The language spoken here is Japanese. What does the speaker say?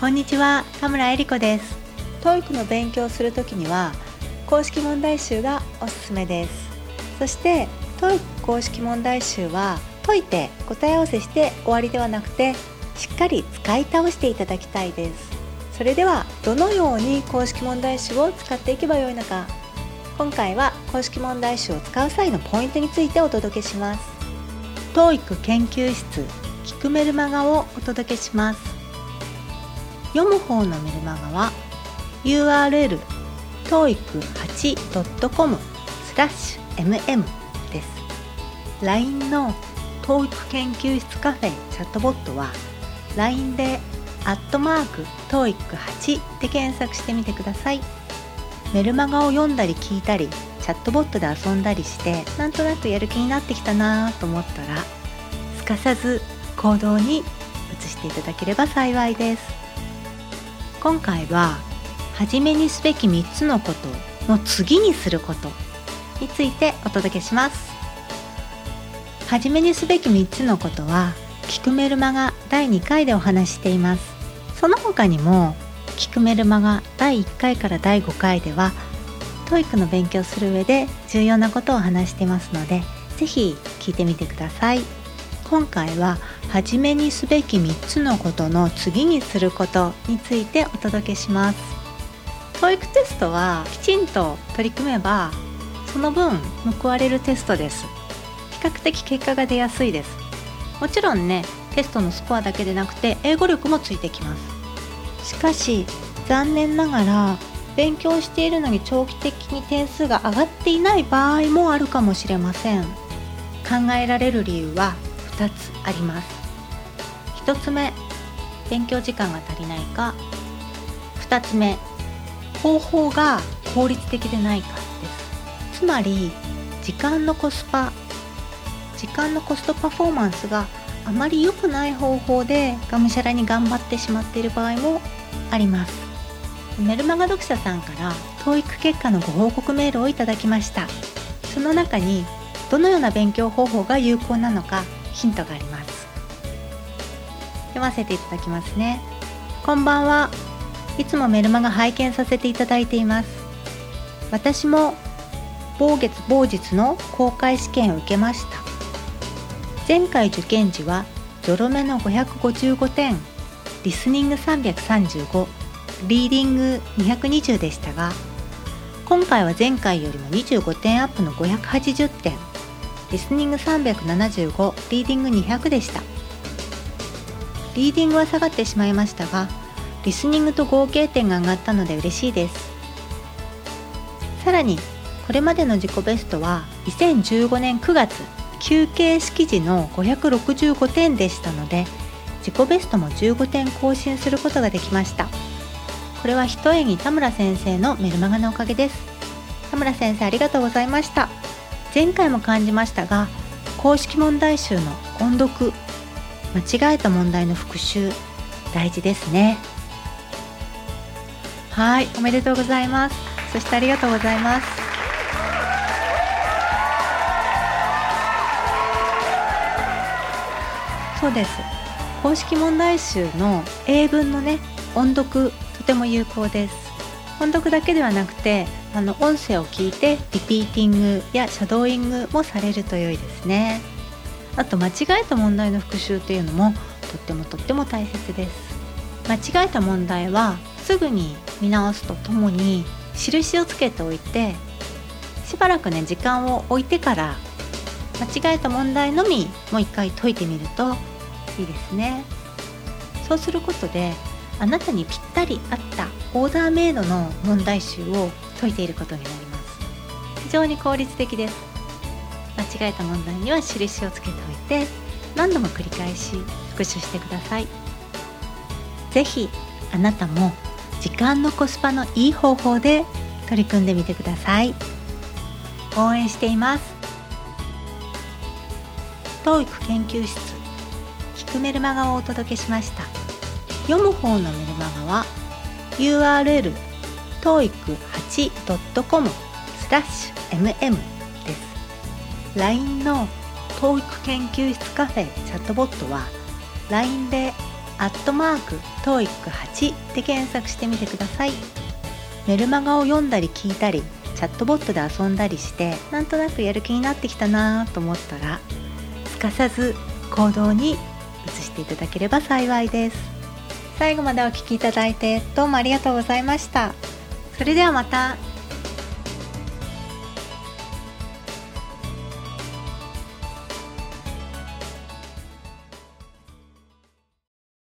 こんにちは田村恵理子です。TOEIC の勉強をするときには公式問題集がおすすめです。そして TOEIC 公式問題集は解いて答え合わせして終わりではなくてしっかり使い倒していただきたいです。それではどのように公式問題集を使っていけばよいのか。今回は公式問題集を使う際のポイントについてお届けします。TOEIC 研究室聞くメルマガをお届けします読む方のメルマガは URL toeic8.com スラッシュ mm です。LINE の TOEIC 研究室カフェチャットボットは LINE でアットマーク TOEIC8 で検索してみてください。メルマガを読んだり聞いたりチャットボットで遊んだりしてなんとなくやる気になってきたなと思ったらすかさず行動に移していただければ幸いです。今回は初めにすべき3つのことの次にすることについてお届けします。初めにすべき3つのことは聞くメルマガ第2回でお話しています。その他にも聞くメルマガ第1回から第5回では TOEIC の勉強する上で重要なことを話していますので是非聞いてみてください。今回は初めにすべき3つのことの次にすることについてお届けします。TOEIC テストはきちんと取り組めばその分報われるテストです。比較的結果が出やすいです。もちろんねテストのスコアだけでなくて英語力もついてきます。しかし残念ながら勉強しているのに長期的に点数が上がっていない場合もあるかもしれません。考えられる理由は2つあります。1つ目勉強時間が足りないか。2つ目方法が効率的でないかです。つまり時間のコスパ時間のコストパフォーマンスがあまり良くない方法でがむしゃらに頑張ってしまっている場合もあります。メルマガ読者さんから TOEIC 結果のご報告メールをいただきました。その中にどのような勉強方法が有効なのかヒントがあります。読ませていただきますね。こんばんは。いつもメルマガ拝見させていただいています。私も某月某日の公開試験を受けました。前回受験時はゾロ目の555点リスニング335リーディング220でしたが今回は前回よりも25点アップの580点リスニング375リーディング200でした。リーディングは下がってしまいましたがリスニングと合計点が上がったので嬉しいです。さらにこれまでの自己ベストは2015年9月休憩式時の565点でしたので自己ベストも15点更新することができました。これは一重に田村先生のメルマガのおかげです。田村先生ありがとうございました。前回も感じましたが公式問題集の音読間違えた問題の復習大事ですね。はいおめでとうございます。そしてありがとうございます。そうです。公式問題集の英文のね音読とても有効です。音読だけではなくてあの音声を聞いてリピーティングやシャドーイングもされると良いですね。あと間違えた問題の復習っていうのもとってもとっても大切です。間違えた問題はすぐに見直すとともに印をつけておいてしばらくね時間を置いてから間違えた問題のみもう一回解いてみるといいですね。そうすることであなたにぴったり合ったオーダーメイドの問題集を解いていることになります。非常に効率的です。間違えた問題には印をつけておいて何度も繰り返し復習してください。是非あなたも時間のコスパのいい方法で取り組んでみてください。応援しています。TOEIC 研究室聞くメルマガをお届けしました。読む方のメルマガは URL toeic8.com スラッシュ mm LINE の TOEIC 研究室カフェチャットボットは LINE でアットマーク TOEIC8 で検索してみてください。メルマガを読んだり聞いたりチャットボットで遊んだりしてなんとなくやる気になってきたなと思ったらすかさず行動に移していただければ幸いです。最後までお聴きいただいてどうもありがとうございました。それではまた。